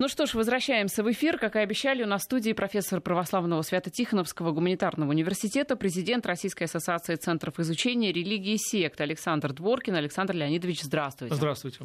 Ну что ж, возвращаемся в эфир. Как и обещали, у нас в студии профессор православного Свято-Тихоновского гуманитарного университета, президент Российской ассоциации центров изучения религии и сект Александр Дворкин. Александр Леонидович, здравствуйте. Здравствуйте.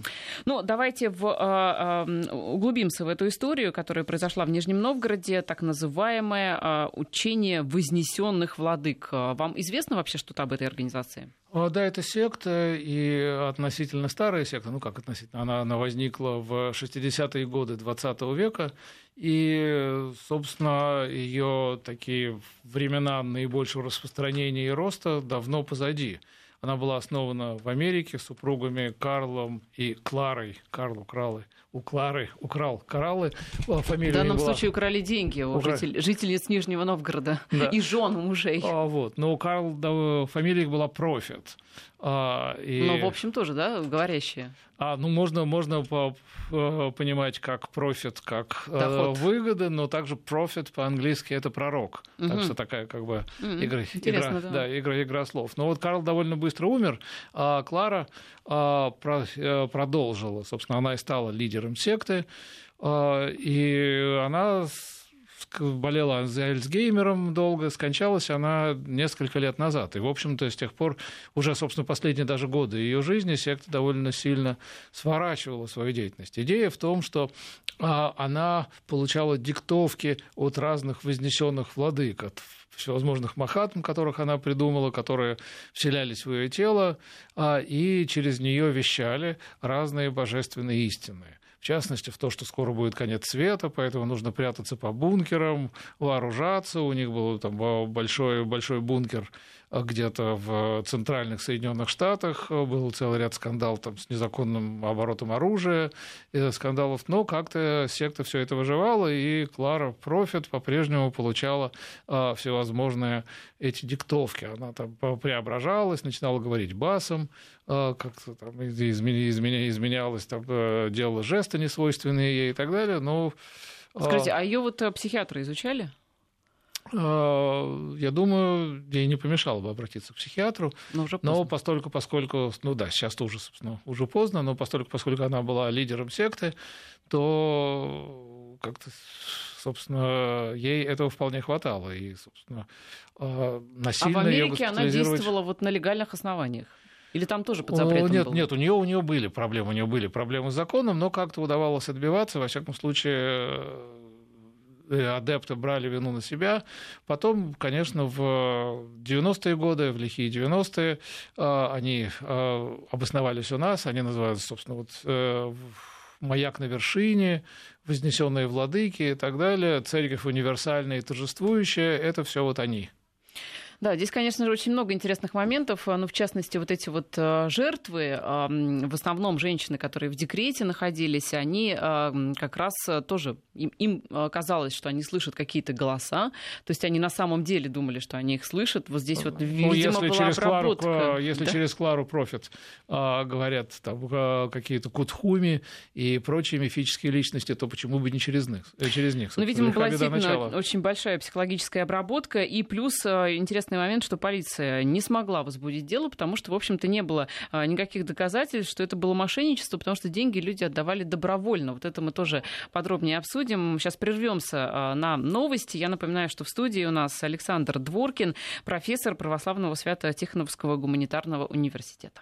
Ну, давайте в, э, э, углубимся в эту историю, которая произошла в Нижнем Новгороде, так называемое э, учение вознесенных владык. Вам известно вообще что-то об этой организации? Да, это секта, и относительно старая секта, ну как относительно, она, она возникла в 60-е годы 20 века, и, собственно, ее такие времена наибольшего распространения и роста давно позади. Она была основана в Америке супругами Карлом и Кларой. Карл украл, у Клары украл кораллы. Фамилия в данном была... случае украли деньги у Укра... житель... жительниц Нижнего Новгорода да. и жен мужей. А, вот. Но у Карл да, фамилия была Профит. А, и... Ну, в общем, тоже, да, говорящие. А, ну, можно, можно по, по, понимать как профит, как э, выгода, но также профит по-английски это пророк. Угу. Так что такая как бы угу. игра, игра, да. Да, игра, игра слов. Но вот Карл довольно быстро умер, а Клара а, про, продолжила. Собственно, она и стала лидером секты. А, и она болела Альцгеймером долго, скончалась она несколько лет назад. И, в общем-то, с тех пор, уже, собственно, последние даже годы ее жизни секта довольно сильно сворачивала свою деятельность. Идея в том, что а, она получала диктовки от разных вознесенных владык, от всевозможных махатм, которых она придумала, которые вселялись в ее тело, а, и через нее вещали разные божественные истины в частности, в то, что скоро будет конец света, поэтому нужно прятаться по бункерам, вооружаться. У них был там большой, большой бункер где-то в центральных Соединенных Штатах. Был целый ряд скандалов там, с незаконным оборотом оружия, и скандалов. Но как-то секта все это выживала, и Клара Профит по-прежнему получала а, всевозможные эти диктовки. Она там преображалась, начинала говорить басом, а, как-то там изменя, изменялась, там, э, делала жесты несвойственные ей и так далее. Но, Скажите, а ее вот э, психиатры изучали? А, я думаю, ей не помешало бы обратиться к психиатру. Но, уже но постольку, поскольку, ну да, сейчас уже, собственно, уже поздно, но постольку, поскольку она была лидером секты, то как-то, собственно, ей этого вполне хватало. И, собственно, насильно а в Америке она действовала вот на легальных основаниях? Или там тоже под запретом Нет, был? нет, у нее у нее были проблемы, у нее были проблемы с законом, но как-то удавалось отбиваться, во всяком случае Э, адепты брали вину на себя. Потом, конечно, в 90-е годы, в лихие 90-е, э, они э, обосновались у нас, они называются, собственно, вот маяк на вершине, вознесенные владыки и так далее, церковь универсальная и торжествующая, это все вот они. Да, здесь, конечно же, очень много интересных моментов. Ну, в частности, вот эти вот э, жертвы, в основном женщины, которые в декрете находились, они как раз тоже, им, им казалось, что они слышат какие-то голоса, то есть они на самом деле думали, что они их слышат. Вот здесь вот, ну, видимо, ну, если была через обработка. Клару, если да? через Клару Профит а, говорят там, а, какие-то кутхуми и прочие мифические личности, то почему бы не через них? Э, через них ну, видимо, была действительно очень большая психологическая обработка, и плюс интересно интересный момент, что полиция не смогла возбудить дело, потому что, в общем-то, не было а, никаких доказательств, что это было мошенничество, потому что деньги люди отдавали добровольно. Вот это мы тоже подробнее обсудим. Сейчас прервемся а, на новости. Я напоминаю, что в студии у нас Александр Дворкин, профессор православного Свято-Тихоновского гуманитарного университета.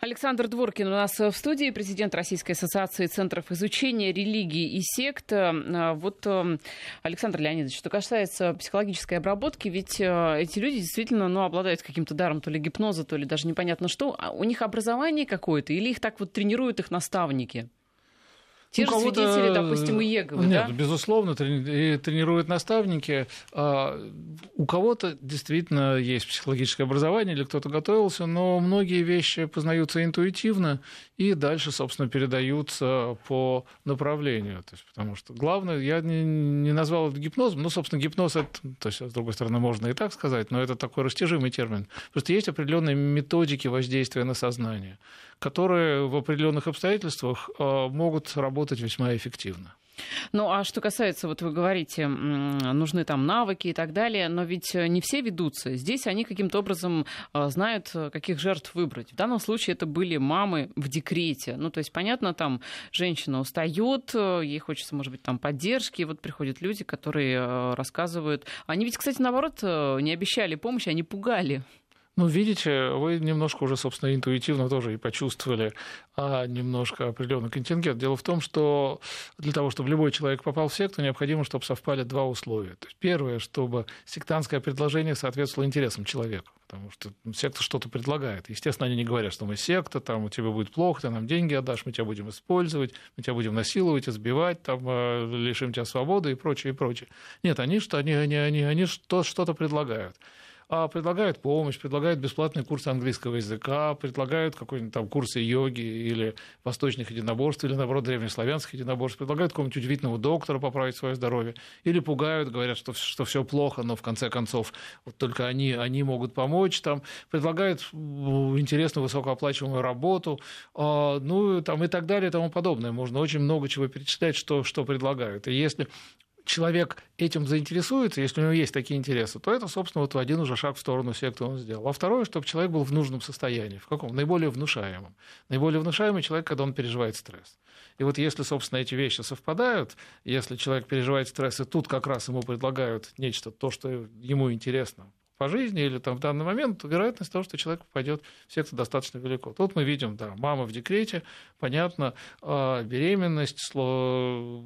Александр Дворкин у нас в студии, президент Российской ассоциации центров изучения религии и сект. А, вот, эм, Александр Леонидович, что касается психологической обработки, ведь э, эти люди действительно ну, обладают каким-то даром то ли гипноза, то ли даже непонятно что. А у них образование какое-то или их так вот тренируют их наставники? Те ну, же свидетели, допустим, Иеговы, Нет, да? безусловно, трени... тренируют наставники. А у кого-то действительно есть психологическое образование или кто-то готовился, но многие вещи познаются интуитивно и дальше, собственно, передаются по направлению. То есть, потому что главное, я не, не назвал это гипнозом, ну, собственно, гипноз, это, то есть, с другой стороны, можно и так сказать, но это такой растяжимый термин. Что есть определенные методики воздействия на сознание которые в определенных обстоятельствах э, могут работать весьма эффективно. Ну, а что касается, вот вы говорите, нужны там навыки и так далее, но ведь э, не все ведутся. Здесь они каким-то образом э, знают, э, каких жертв выбрать. В данном случае это были мамы в декрете. Ну, то есть, понятно, там женщина устает, ей хочется, может быть, там поддержки, и вот приходят люди, которые рассказывают. Они ведь, кстати, наоборот, не обещали помощи, они пугали. Ну, видите, вы немножко уже, собственно, интуитивно тоже и почувствовали а, немножко определенный контингент. Дело в том, что для того, чтобы любой человек попал в секту, необходимо, чтобы совпали два условия. То есть первое, чтобы сектантское предложение соответствовало интересам человека. Потому что секта что-то предлагает. Естественно, они не говорят, что мы секта, там у тебя будет плохо, ты нам деньги отдашь, мы тебя будем использовать, мы тебя будем насиловать, избивать, там, а, лишим тебя свободы и прочее, и прочее. Нет, они, что, они, они, они, они что-то предлагают предлагают помощь, предлагают бесплатные курсы английского языка, предлагают какой-нибудь там курсы йоги или восточных единоборств, или, наоборот, древнеславянских единоборств, предлагают какого-нибудь удивительного доктора поправить свое здоровье, или пугают, говорят, что, что все плохо, но в конце концов вот только они, они могут помочь, там, предлагают интересную высокооплачиваемую работу, а, ну, там, и так далее, и тому подобное. Можно очень много чего перечислять, что, что предлагают. И если человек этим заинтересуется, если у него есть такие интересы, то это, собственно, вот один уже шаг в сторону секты он сделал. А второе, чтобы человек был в нужном состоянии. В каком? Наиболее внушаемом. Наиболее внушаемый человек, когда он переживает стресс. И вот если, собственно, эти вещи совпадают, если человек переживает стресс, и тут как раз ему предлагают нечто, то, что ему интересно, по жизни или там в данный момент, вероятность того, что человек попадет в секту достаточно велико. Тут мы видим, да, мама в декрете, понятно, а, беременность,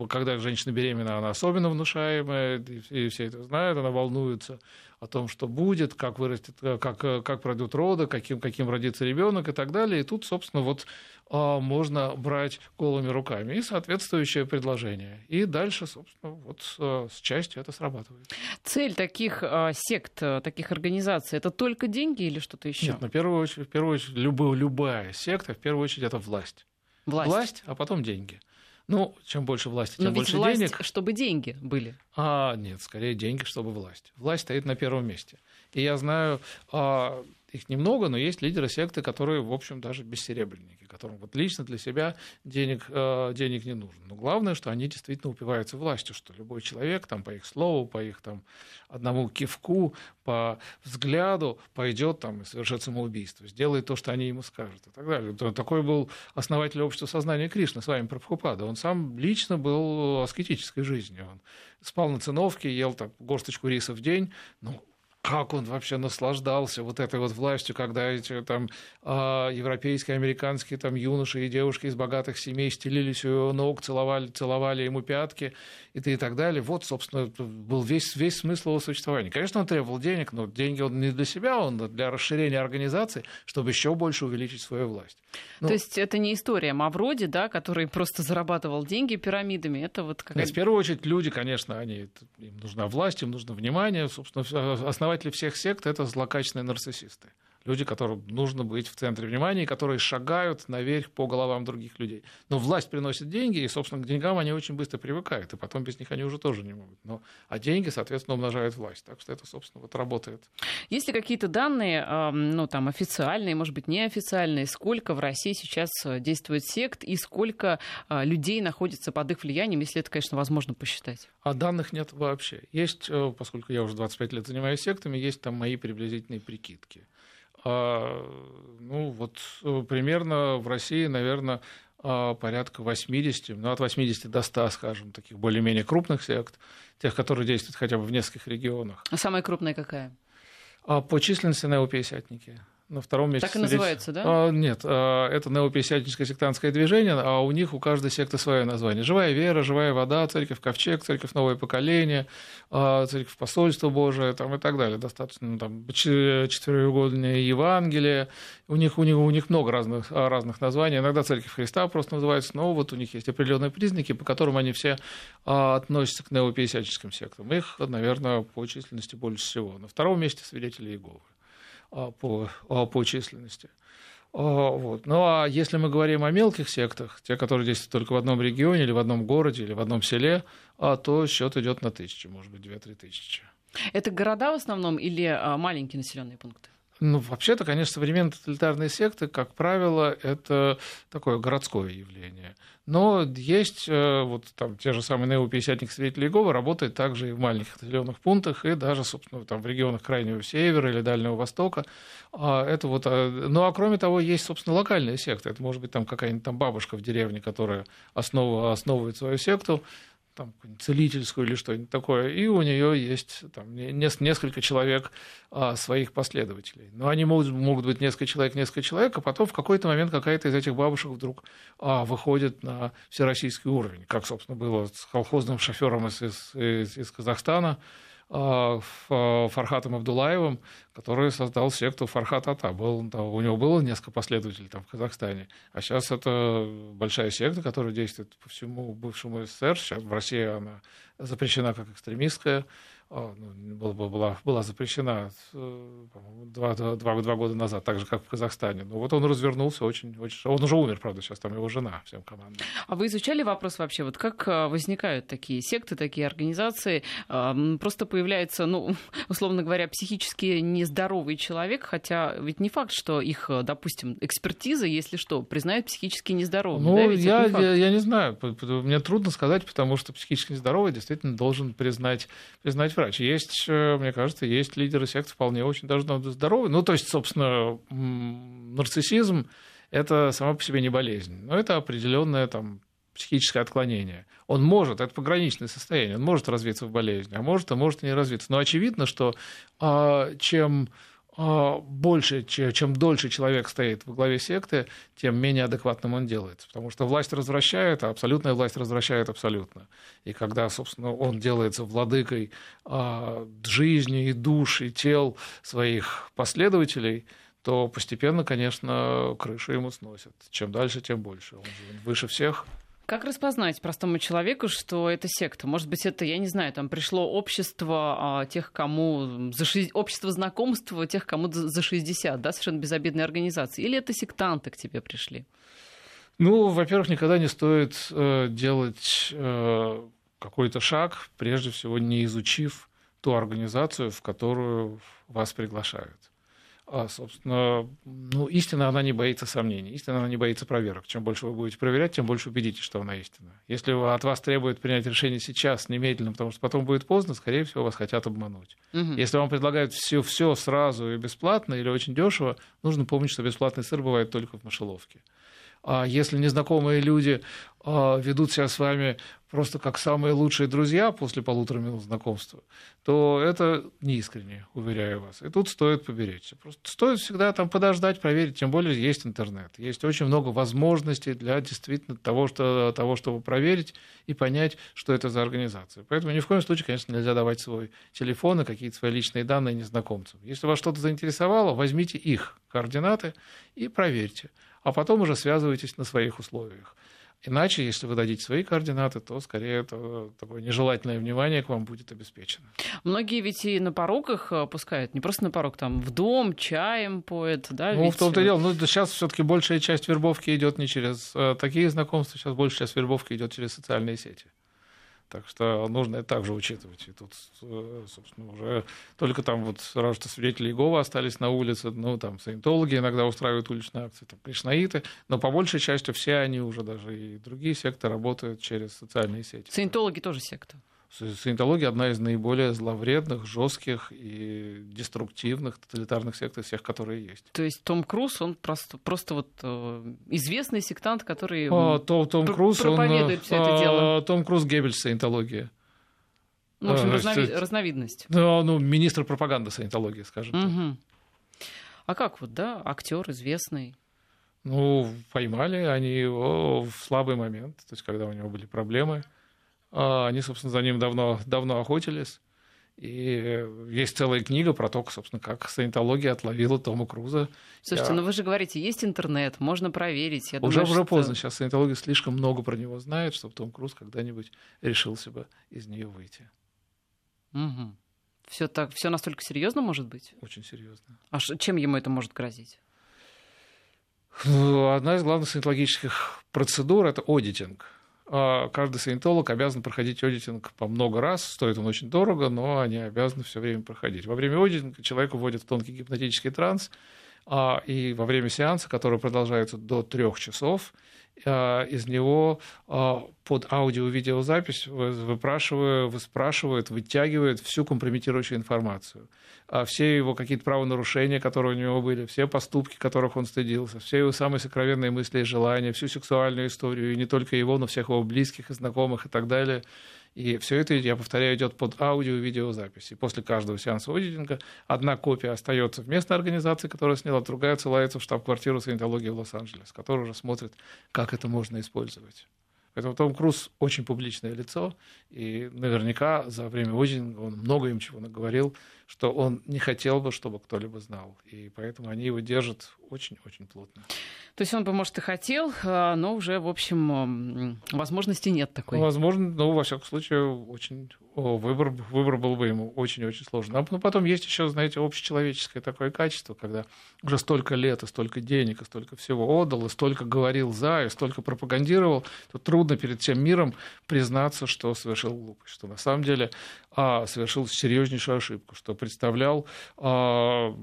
когда женщина беременна, она особенно внушаемая, и все это знают, она волнуется о том, что будет, как вырастет, как, как пройдут роды, каким, каким родится ребенок и так далее. И тут, собственно, вот можно брать голыми руками и соответствующее предложение. И дальше, собственно, вот э, с частью это срабатывает. Цель таких а, сект, таких организаций, это только деньги или что-то еще? Нет, на первую очередь, в первую очередь любая, любая секта, в первую очередь, это власть. Власть. Власть, а потом деньги. Ну, чем больше власти, тем Но больше власть, денег. чтобы деньги были. А, нет, скорее деньги, чтобы власть. Власть стоит на первом месте. И я знаю, а, их немного, но есть лидеры секты, которые, в общем, даже бессеребренники, которым вот лично для себя денег, э, денег не нужно. Но главное, что они действительно упиваются властью, что любой человек там, по их слову, по их там, одному кивку, по взгляду пойдет там, и совершит самоубийство, сделает то, что они ему скажут и так далее. Такой был основатель общества сознания Кришны, с вами Прабхупада. Он сам лично был аскетической жизнью. Он спал на циновке, ел там горсточку риса в день, ну, как он вообще наслаждался вот этой вот властью, когда эти там а, европейские, американские там юноши и девушки из богатых семей стелились у его ног, целовали, целовали ему пятки и, и так далее. Вот, собственно, был весь, весь смысл его существования. Конечно, он требовал денег, но деньги он не для себя, он для расширения организации, чтобы еще больше увеличить свою власть. Ну, То есть это не история Мавроди, да, который просто зарабатывал деньги пирамидами, это вот как... Нет, в первую очередь люди, конечно, они, им нужна власть, им нужно внимание, собственно, основать основатели всех сект это злокачественные нарциссисты люди, которым нужно быть в центре внимания, которые шагают наверх по головам других людей. Но власть приносит деньги, и, собственно, к деньгам они очень быстро привыкают, и потом без них они уже тоже не могут. Но, а деньги, соответственно, умножают власть. Так что это, собственно, вот работает. Есть ли какие-то данные, ну, там, официальные, может быть, неофициальные, сколько в России сейчас э, действует сект и сколько а, людей находится под их влиянием, если это, конечно, возможно посчитать? А данных нет вообще. Есть, э, поскольку я уже 25 лет занимаюсь сектами, есть там мои приблизительные прикидки. А, ну, вот э, примерно в России, наверное, а, порядка 80, ну, от 80 до 100, скажем, таких более-менее крупных сект, тех, которые действуют хотя бы в нескольких регионах. А самая крупная какая? А по численности неопятидесятники на втором месте. Так и называется, да? А, нет, а, это неописятническое сектантское движение, а у них у каждой секты свое название. Живая вера, живая вода, церковь Ковчег, церковь Новое поколение, а, церковь Посольство Божие там, и так далее. Достаточно ну, там, четвероугольное Евангелие. У них, у, них, у них много разных, а, разных названий. Иногда церковь Христа просто называется, но вот у них есть определенные признаки, по которым они все а, относятся к неописятическим сектам. Их, наверное, по численности больше всего. На втором месте свидетели Иеговы. А, по, а, по численности. А, вот. Ну а если мы говорим о мелких сектах, те, которые действуют только в одном регионе или в одном городе или в одном селе, то счет идет на тысячи, может быть, две-три тысячи. Это города в основном или маленькие населенные пункты? Ну, вообще-то, конечно, современные тоталитарные секты, как правило, это такое городское явление. Но есть э, вот там те же самые неопятидесятники свидетели Иеговы работают также и в маленьких населенных пунктах, и даже, собственно, там в регионах Крайнего Севера или Дальнего Востока. А это вот, а, ну, а кроме того, есть, собственно, локальные секты. Это может быть там какая-нибудь там бабушка в деревне, которая основ, основывает свою секту, там, целительскую или что-нибудь такое, и у нее есть там, несколько человек а, своих последователей. Но они могут, могут быть несколько человек, несколько человек, а потом в какой-то момент какая-то из этих бабушек вдруг а, выходит на всероссийский уровень, как, собственно, было с колхозным шофером из, из, из Казахстана, Фархатом Абдулаевым, который создал секту Фархат Ата. Был, да, у него было несколько последователей там, в Казахстане. А сейчас это большая секта, которая действует по всему бывшему СССР. Сейчас в России она запрещена как экстремистская. А, ну, была, была, была запрещена э, два, два, два года назад, так же, как в Казахстане. Но вот он развернулся очень, очень... Он уже умер, правда, сейчас там его жена всем командам. А вы изучали вопрос вообще, вот как э, возникают такие секты, такие организации? Просто появляется, ну, условно говоря, психически нездоровый человек, хотя ведь не факт, что их, э, допустим, экспертиза, если что, признает психически нездоровым. Ну, да, я, я, я не знаю, мне трудно сказать, потому что психически нездоровый действительно должен признать, признать врач. Есть, э, мне кажется, есть лидеры сект вполне очень даже здоровые. Ну, то есть, собственно, нарциссизм – это сама по себе не болезнь, но это определенное там психическое отклонение. Он может, это пограничное состояние, он может развиться в болезнь, а может, а может и не развиться. Но очевидно, что а, чем больше, чем дольше человек стоит во главе секты, тем менее адекватным он делается. Потому что власть развращает, а абсолютная власть развращает абсолютно. И когда, собственно, он делается владыкой а, жизни и душ, и тел своих последователей, то постепенно, конечно, крышу ему сносят. Чем дальше, тем больше. Он выше всех. Как распознать простому человеку, что это секта? Может быть, это, я не знаю, там пришло общество а, тех, кому за ши... общество знакомства тех, кому за 60, да, совершенно безобидные организации. Или это сектанты к тебе пришли? Ну, во-первых, никогда не стоит э, делать э, какой-то шаг, прежде всего не изучив ту организацию, в которую вас приглашают. А, собственно, ну, истина, она не боится сомнений, истина, она не боится проверок. Чем больше вы будете проверять, тем больше убедитесь, что она истина. Если от вас требуют принять решение сейчас, немедленно, потому что потом будет поздно, скорее всего, вас хотят обмануть. Угу. Если вам предлагают все, все сразу и бесплатно или очень дешево, нужно помнить, что бесплатный сыр бывает только в мышеловке. А если незнакомые люди а, ведут себя с вами просто как самые лучшие друзья после полутора минут знакомства, то это неискренне, уверяю вас. И тут стоит поберечься. Просто стоит всегда там подождать, проверить, тем более есть интернет. Есть очень много возможностей для действительно того, что, того чтобы проверить и понять, что это за организация. Поэтому ни в коем случае, конечно, нельзя давать свой телефон и какие-то свои личные данные незнакомцам. Если вас что-то заинтересовало, возьмите их координаты и проверьте а потом уже связывайтесь на своих условиях. Иначе, если вы дадите свои координаты, то скорее это такое нежелательное внимание к вам будет обеспечено. Многие ведь и на порогах э, пускают, не просто на порог, там в дом, чаем поет, да? Ну, ведь... в том-то и дело. Ну, сейчас все-таки большая часть вербовки идет не через э, такие знакомства, сейчас большая часть вербовки идет через социальные сети. Так что нужно это также учитывать. И тут, э, собственно, уже только там вот сразу что свидетели Иеговы остались на улице, ну, там саентологи иногда устраивают уличные акции, там кришнаиты, но по большей части все они уже даже и другие секты работают через социальные сети. Саентологи тоже секта? Саентология одна из наиболее зловредных, жестких и деструктивных тоталитарных сект из всех, которые есть. То есть Том Круз, он просто, просто вот э, известный сектант, который а, Том, Том пр- Круз, проповедует он, все это дело. А, Том Круз Геббельс саентология. Ну, в общем, а, разнови- есть, разновидность. Ну, ну, министр пропаганды саентологии, скажем угу. так. А как вот, да, актер известный? Ну, поймали они его в слабый момент, то есть когда у него были проблемы. А, они, собственно, за ним давно, давно охотились. И есть целая книга про то, собственно, как саентология отловила Тома Круза. Слушайте, Я... ну вы же говорите, есть интернет, можно проверить. Я уже думаю, уже что... поздно. Сейчас саентология слишком много про него знает, чтобы Том Круз когда-нибудь решился бы из нее выйти. Угу. Все так, все настолько серьезно может быть? Очень серьезно. А чем ему это может грозить? Одна из главных саентологических процедур это аудитинг каждый саентолог обязан проходить аудитинг по много раз, стоит он очень дорого, но они обязаны все время проходить. Во время аудитинга человека вводят в тонкий гипнотический транс, а, и во время сеанса, который продолжается до трех часов, а, из него под аудио-видеозапись выпрашивают, выспрашивают, вытягивают всю компрометирующую информацию. Все его какие-то правонарушения, которые у него были, все поступки, которых он стыдился, все его самые сокровенные мысли и желания, всю сексуальную историю, и не только его, но всех его близких и знакомых и так далее – и все это, я повторяю, идет под аудио и видеозапись. И после каждого сеанса аудитинга одна копия остается в местной организации, которая сняла, другая отсылается в штаб-квартиру саентологии в Лос-Анджелес, который уже смотрит, как это можно использовать. Поэтому Том Круз очень публичное лицо, и наверняка за время аудитинга он много им чего наговорил, что он не хотел бы, чтобы кто-либо знал. И поэтому они его держат очень-очень плотно. То есть он бы, может, и хотел, а, но уже, в общем, возможности нет такой. Возможно, но, во всяком случае, очень выбор, выбор был бы ему очень-очень сложный. Но потом есть еще, знаете, общечеловеческое такое качество, когда уже столько лет, и столько денег, и столько всего отдал, и столько говорил за, и столько пропагандировал, то трудно перед всем миром признаться, что совершил глупость, что на самом деле а, совершил серьезнейшую ошибку, что представлял а,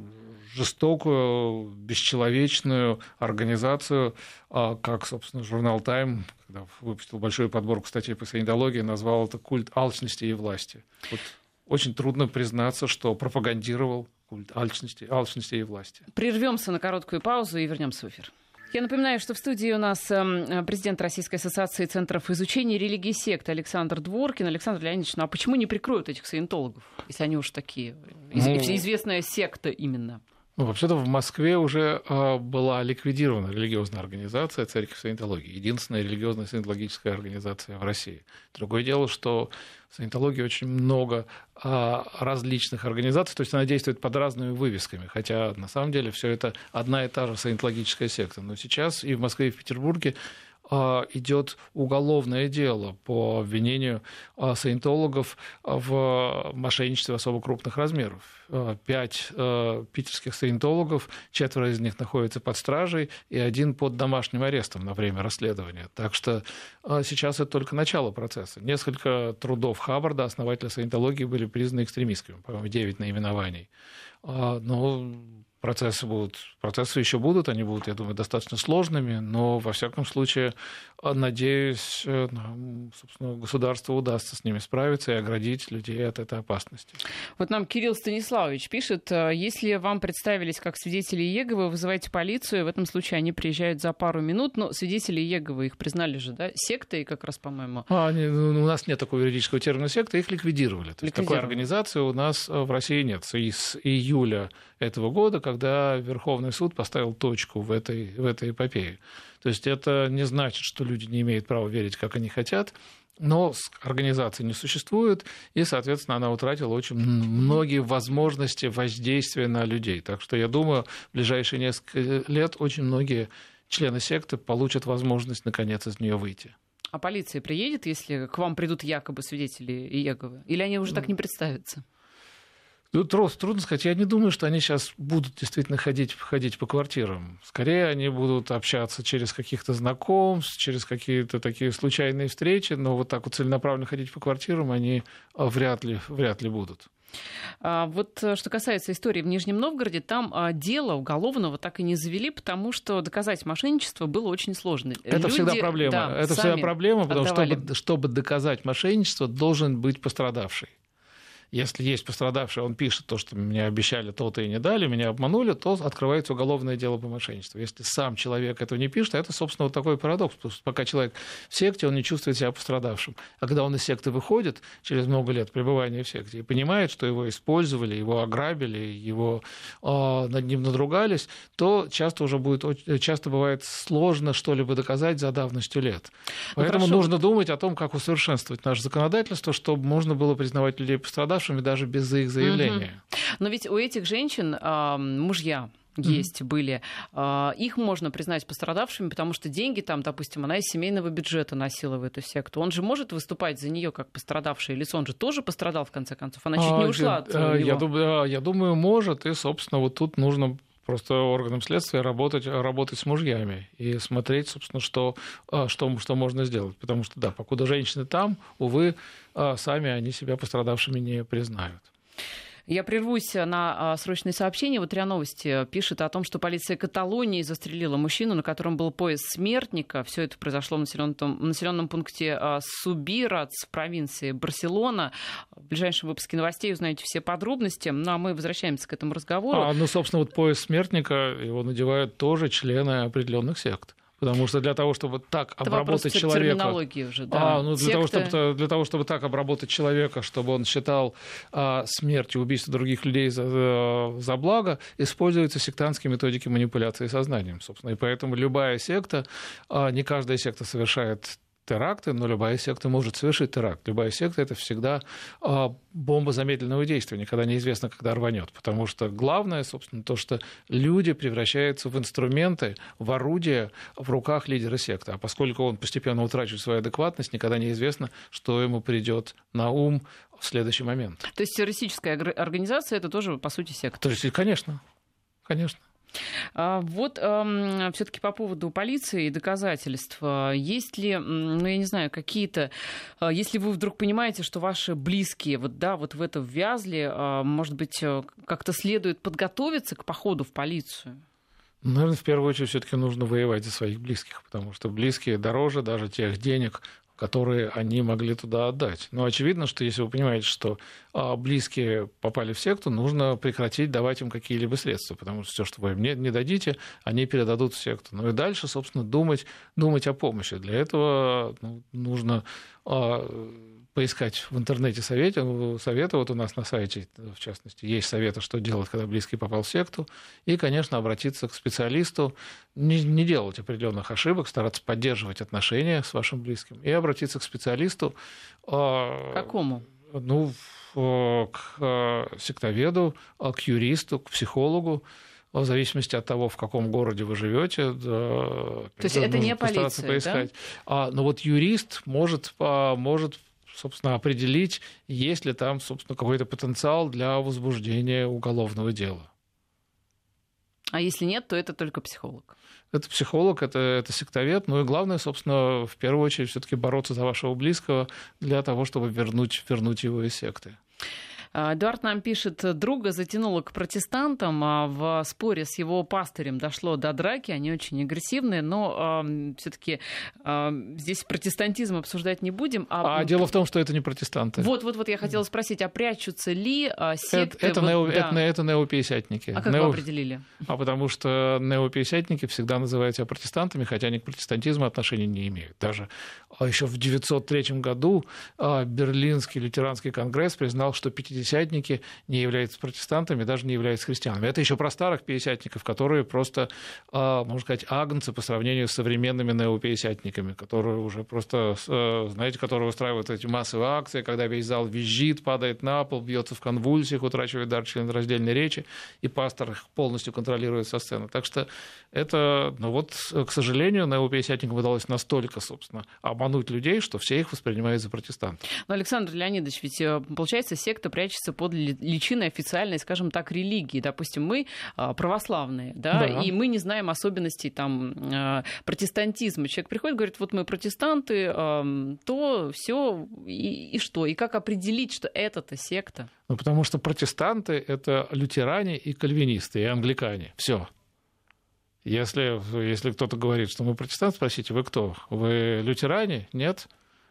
жестокую, бесчеловечную организацию, а, как, собственно, журнал «Тайм», когда выпустил большую подборку статей по санитологии, назвал это культ алчности и власти. Вот очень трудно признаться, что пропагандировал культ алчности, алчности и власти. Прервемся на короткую паузу и вернемся в эфир. Я напоминаю, что в студии у нас эм, президент Российской ассоциации центров изучения религии сект Александр Дворкин. Александр Леонидович, ну а почему не прикроют этих саентологов, если они уж такие? Ну, известная секта именно. Ну, вообще-то в Москве уже э, была ликвидирована религиозная организация Церковь Саентологии, единственная религиозная саентологическая организация в России. Другое дело, что в саентологии очень много э, различных организаций, то есть она действует под разными вывесками, хотя на самом деле все это одна и та же саентологическая секта. Но сейчас и в Москве, и в Петербурге а, идет уголовное дело по обвинению а, саентологов в мошенничестве особо крупных размеров. А, пять питерских саентологов, четверо из них находятся под стражей, и один под домашним арестом на время расследования. Так что сейчас это только начало процесса. Несколько трудов Хаббарда, основателя саентологии, были признаны экстремистскими, по-моему, девять наименований. Но процессы будут, процессы еще будут, они будут, я думаю, достаточно сложными, но во всяком случае, надеюсь, э, собственно, государству удастся с ними справиться и оградить людей от этой опасности. Вот нам Кирилл Станиславович пишет, э, если вам представились как свидетели Еговы, вызывайте полицию, в этом случае они приезжают за пару минут, но свидетели Еговы их признали же, да, сектой как раз, по-моему. А, ну, у нас нет такого юридического термина секта, их ликвидировали. То есть такой организации у нас э, в России нет. И с июля этого года, когда Верховный суд поставил точку в этой, в этой эпопее. То есть это не значит, что люди не имеют права верить, как они хотят, но организации не существует, и, соответственно, она утратила очень многие возможности воздействия на людей. Так что я думаю, в ближайшие несколько лет очень многие члены секты получат возможность, наконец, из нее выйти. А полиция приедет, если к вам придут якобы свидетели Иеговы? Или они уже так не представятся? Ну, трудно сказать. Я не думаю, что они сейчас будут действительно ходить, ходить по квартирам. Скорее, они будут общаться через каких-то знакомств, через какие-то такие случайные встречи, но вот так вот целенаправленно ходить по квартирам они а, вряд ли, вряд ли будут. А вот э, что касается истории в Нижнем Новгороде, там а, дело уголовного так и не завели, потому что доказать мошенничество было очень сложно. Это Люди, всегда проблема. Да, Это всегда проблема, потому что чтобы, чтобы доказать мошенничество, должен быть пострадавший. Если есть пострадавший, он пишет то, что мне обещали то-то и не дали, меня обманули, то открывается уголовное дело по мошенничеству. Если сам человек этого не пишет, это, собственно, вот такой парадокс. Потому что пока человек в секте, он не чувствует себя пострадавшим. А когда он из секты выходит через много лет пребывания в секте и понимает, что его использовали, его ограбили, его э, над ним надругались, то часто уже будет, часто бывает сложно что-либо доказать за давностью лет. Ну, Поэтому ну, нужно думать о том, как усовершенствовать наше законодательство, чтобы можно было признавать людей пострадавшими пострадавшими даже без их заявления. Угу. Но ведь у этих женщин э, мужья есть, mm-hmm. были. Их можно признать пострадавшими, потому что деньги там, допустим, она из семейного бюджета носила в эту секту. Он же может выступать за нее как пострадавшее лицо. Он же тоже пострадал, в конце концов. Она чуть а, не ушла я, от него. Я, я думаю, может. И, собственно, вот тут нужно просто органам следствия работать, работать с мужьями и смотреть, собственно, что, а, что, что можно сделать. Потому что, да, покуда женщины там, увы, а, сами они себя пострадавшими не признают. Я прервусь на а, срочные сообщения. Вот РИА Новости пишет о том, что полиция Каталонии застрелила мужчину, на котором был пояс смертника. Все это произошло в населенном, населенном пункте а, Субирац в провинции Барселона. В ближайшем выпуске новостей узнаете все подробности. Ну а мы возвращаемся к этому разговору. А, ну, собственно, вот пояс смертника его надевают тоже члены определенных сект. Потому что для того, чтобы так Это обработать человека... уже, да. А, ну, для, того, чтобы, для того, чтобы так обработать человека, чтобы он считал а, смерть и убийство других людей за, за благо, используются сектантские методики манипуляции сознанием, собственно. И поэтому любая секта, а, не каждая секта совершает теракты, но любая секта может совершить теракт. Любая секта это всегда а, бомба замедленного действия, никогда неизвестно, когда рванет. Потому что главное, собственно, то, что люди превращаются в инструменты, в орудия в руках лидера секты. А поскольку он постепенно утрачивает свою адекватность, никогда неизвестно, что ему придет на ум в следующий момент. То есть террористическая организация это тоже, по сути, секта? То есть, конечно, конечно. А, вот все-таки по поводу полиции и доказательств. Есть ли, ну, я не знаю, какие-то... А, если вы вдруг понимаете, что ваши близкие вот, да, вот в это ввязли, а, может быть, э, как-то следует подготовиться к походу в полицию? Наверное, в первую очередь все-таки нужно воевать за своих близких, потому что близкие дороже даже тех денег, которые они могли туда отдать. Но очевидно, что если вы понимаете, что а, близкие попали в секту, нужно прекратить давать им какие-либо средства, потому что все, что вы им не, не дадите, они передадут в секту. Ну и дальше, собственно, думать, думать о помощи. Для этого ну, нужно а, поискать в интернете совете, советы. Вот у нас на сайте, в частности, есть советы, что делать, когда близкий попал в секту. И, конечно, обратиться к специалисту, не, не делать определенных ошибок, стараться поддерживать отношения с вашим близким. И обратиться к специалисту. А, Какому? Ну, к а, сектоведу, а, к юристу, к психологу в зависимости от того, в каком городе вы живете. Да, То есть это не полиция, поискать. Да? А, но вот юрист может, может собственно, определить, есть ли там, собственно, какой-то потенциал для возбуждения уголовного дела. А если нет, то это только психолог. Это психолог, это, это сектовед. Ну и главное, собственно, в первую очередь все-таки бороться за вашего близкого для того, чтобы вернуть, вернуть его из секты. А, Эдуард нам пишет, друга затянуло к протестантам, а в споре с его пастырем дошло до драки, они очень агрессивные, но э, все-таки э, здесь протестантизм обсуждать не будем. А... а дело в том, что это не протестанты. Вот, вот, вот я хотела спросить, а прячутся ли секты? Это, это, вот, нео, да. это, это неопиесятники. А как нео... вы определили? А потому что неопиесятники всегда называют себя протестантами, хотя они к протестантизму отношения не имеют. Даже еще в 903 году Берлинский лютеранский конгресс признал, что 50 пятидесятники не являются протестантами, даже не являются христианами. Это еще про старых пятидесятников, которые просто, а, можно сказать, агнцы по сравнению с современными неопятидесятниками, которые уже просто, э, знаете, которые устраивают эти массовые акции, когда весь зал визжит, падает на пол, бьется в конвульсиях, утрачивает дар членораздельной речи, и пастор их полностью контролирует со сцены. Так что это, ну вот, к сожалению, неопятидесятникам удалось настолько, собственно, обмануть людей, что все их воспринимают за протестантов. Но, Александр Леонидович, ведь э, получается, секта прячет прячется под личиной официальной, скажем так, религии. Допустим, мы а, православные, да, да. и мы не знаем особенностей там а, протестантизма. Человек приходит, говорит, вот мы протестанты, то все и, и что? И как определить, что это-то секта? Ну, потому что протестанты — это лютеране и кальвинисты, и англикане. Все. Если, если кто-то говорит, что мы протестанты, спросите, вы кто? Вы лютеране? Нет?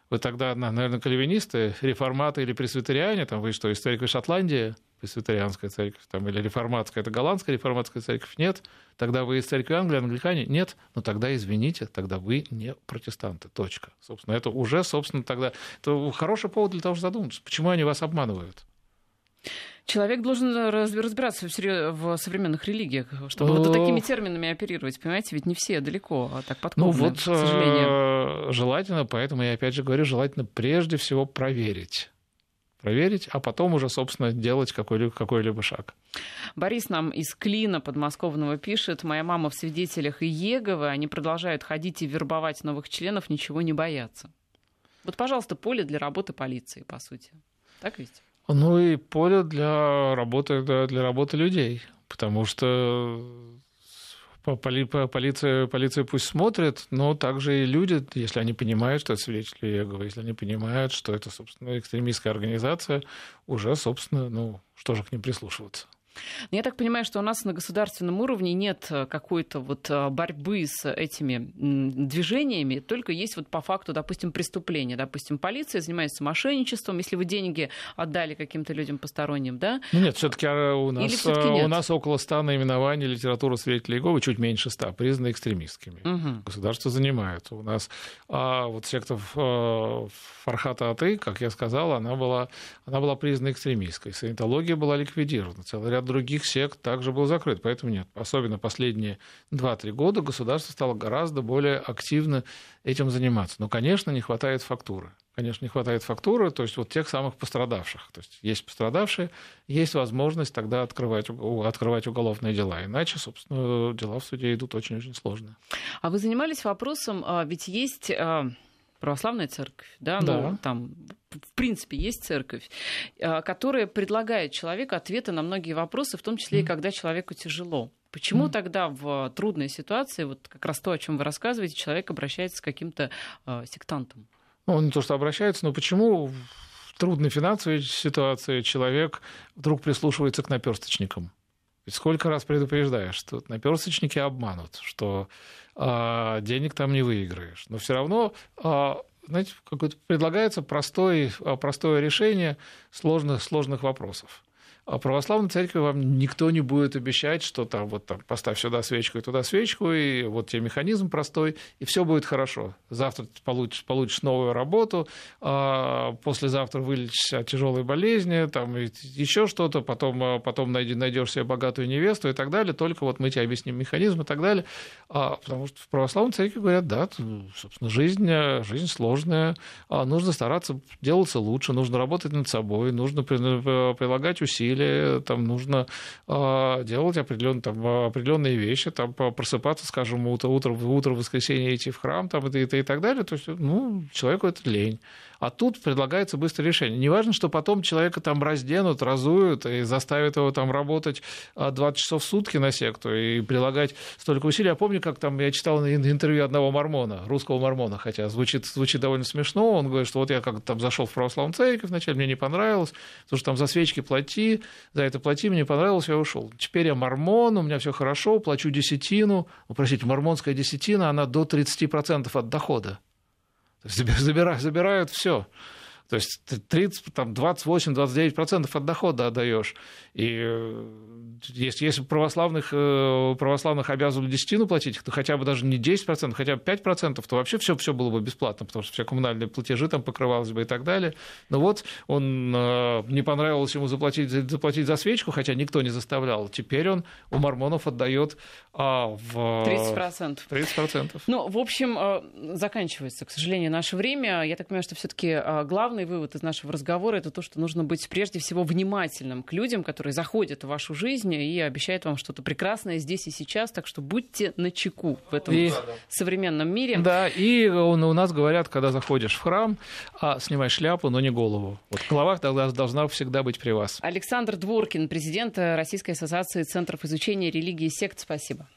Вы тогда, наверное, кальвинисты, реформаты или пресвитериане, там вы что, из церкви Шотландии, пресвитерианская церковь, там, или реформатская, это голландская реформатская церковь, нет. Тогда вы из церкви Англии, англикане, нет. Но тогда, извините, тогда вы не протестанты, точка. Собственно, это уже, собственно, тогда... Это хороший повод для того, чтобы задуматься, почему они вас обманывают. Человек должен разбираться в, современных религиях, чтобы вот такими терминами оперировать. Понимаете, ведь не все далеко а так подкованы, ну, вот, к сожалению. Э, желательно, поэтому я опять же говорю, желательно прежде всего проверить проверить, а потом уже, собственно, делать какой-либо, какой-либо шаг. Борис нам из Клина подмосковного пишет, моя мама в свидетелях Иеговы, они продолжают ходить и вербовать новых членов, ничего не боятся. Вот, пожалуйста, поле для работы полиции, по сути. Так ведь? Ну и поле для работы, для, для работы людей. потому что полиция, полиция пусть смотрит, но также и люди, если они понимают, что это свидетели Иеговы, если они понимают, что это, собственно, экстремистская организация, уже, собственно, ну, что же к ним прислушиваться. Но я так понимаю, что у нас на государственном уровне нет э, какой-то вот э, борьбы с этими движениями, только есть вот по факту, допустим, преступления. Допустим, полиция занимается мошенничеством, если вы деньги отдали каким-то людям посторонним, да? Ну нет, все-таки а, у нас, а, у нас около ста наименований литературы свидетелей Иеговы, чуть меньше ста, признаны экстремистскими. Угу. Государство занимается. У нас а вот секта э, Фархата Аты, как я сказал, она была, она была признана экстремистской. Саентология была ликвидирована. Целый ряд других сект также был закрыт. Поэтому нет. Особенно последние 2-3 года государство стало гораздо более активно этим заниматься. Но, конечно, не хватает фактуры. Конечно, не хватает фактуры, то есть вот тех самых пострадавших. То есть есть пострадавшие, есть возможность тогда открывать, открывать уголовные дела. Иначе, собственно, дела в суде идут очень-очень сложно. А вы занимались вопросом, а, ведь есть а, православная церковь, да, да. ну там принципе есть церковь, а, которая предлагает человеку ответы на многие вопросы, в том числе и когда человеку тяжело. Почему mm. тогда в трудной ситуации, вот как раз то, о чем вы рассказываете, человек обращается к каким-то э, сектантам? Ну, он не то, что обращается, но почему в трудной финансовой ситуации человек вдруг прислушивается к наперсточникам? Ведь сколько раз предупреждаешь, что наперсточники обманут, что э, денег там не выиграешь. Но все равно э, знаете, предлагается простое, простое решение сложных, сложных вопросов. А православной церкви вам никто не будет обещать, что там вот там поставь сюда свечку и туда свечку, и вот тебе механизм простой, и все будет хорошо. Завтра ты получишь, получишь новую работу, а послезавтра вылечишься от тяжелой болезни, там еще что-то, потом, а, потом найдешь себе богатую невесту и так далее. Только вот мы тебе объясним механизм и так далее. А, потому что в православной церкви говорят, да, собственно, жизнь, жизнь сложная, а нужно стараться делаться лучше, нужно работать над собой, нужно прилагать усилия или там нужно а, делать определенные, там, определенные вещи, там, просыпаться, скажем, утро, утро, утро в воскресенье идти в храм там, и, и, и так далее. То есть, ну, человеку это лень. А тут предлагается быстрое решение. Неважно, что потом человека там разденут, разуют и заставят его там работать 20 а, часов в сутки на секту и прилагать столько усилий. Я помню, как там я читал интервью одного мормона, русского мормона, хотя звучит, звучит довольно смешно. Он говорит, что вот я как-то там зашел в православную церковь вначале, мне не понравилось, потому что там за свечки плати, за это плати, мне понравилось, я ушел. Теперь я мормон, у меня все хорошо, плачу десятину. Ну, простите, мормонская десятина, она до 30% от дохода. Забирают, забирают все. То есть 30, там, 28-29% от дохода отдаешь. И э, если, если православных, э, православных обязывали десятину платить, то хотя бы даже не 10%, хотя бы 5%, то вообще все, все было бы бесплатно, потому что все коммунальные платежи там покрывалось бы и так далее. Но вот он э, не понравилось ему заплатить, заплатить за свечку, хотя никто не заставлял. Теперь он у мормонов отдает а, в 30%. 30%. Ну, в общем, заканчивается, к сожалению, наше время. Я так понимаю, что все-таки главный вывод из нашего разговора это то, что нужно быть прежде всего внимательным к людям, которые заходят в вашу жизнь и обещают вам что-то прекрасное здесь и сейчас. Так что будьте на чеку в этом и, современном мире. Да, и у нас говорят, когда заходишь в храм, а, снимай шляпу, но не голову. Вот голова тогда должна всегда быть при вас. Александр Дворкин, президент Российской ассоциации центров изучения религии и сект. Спасибо.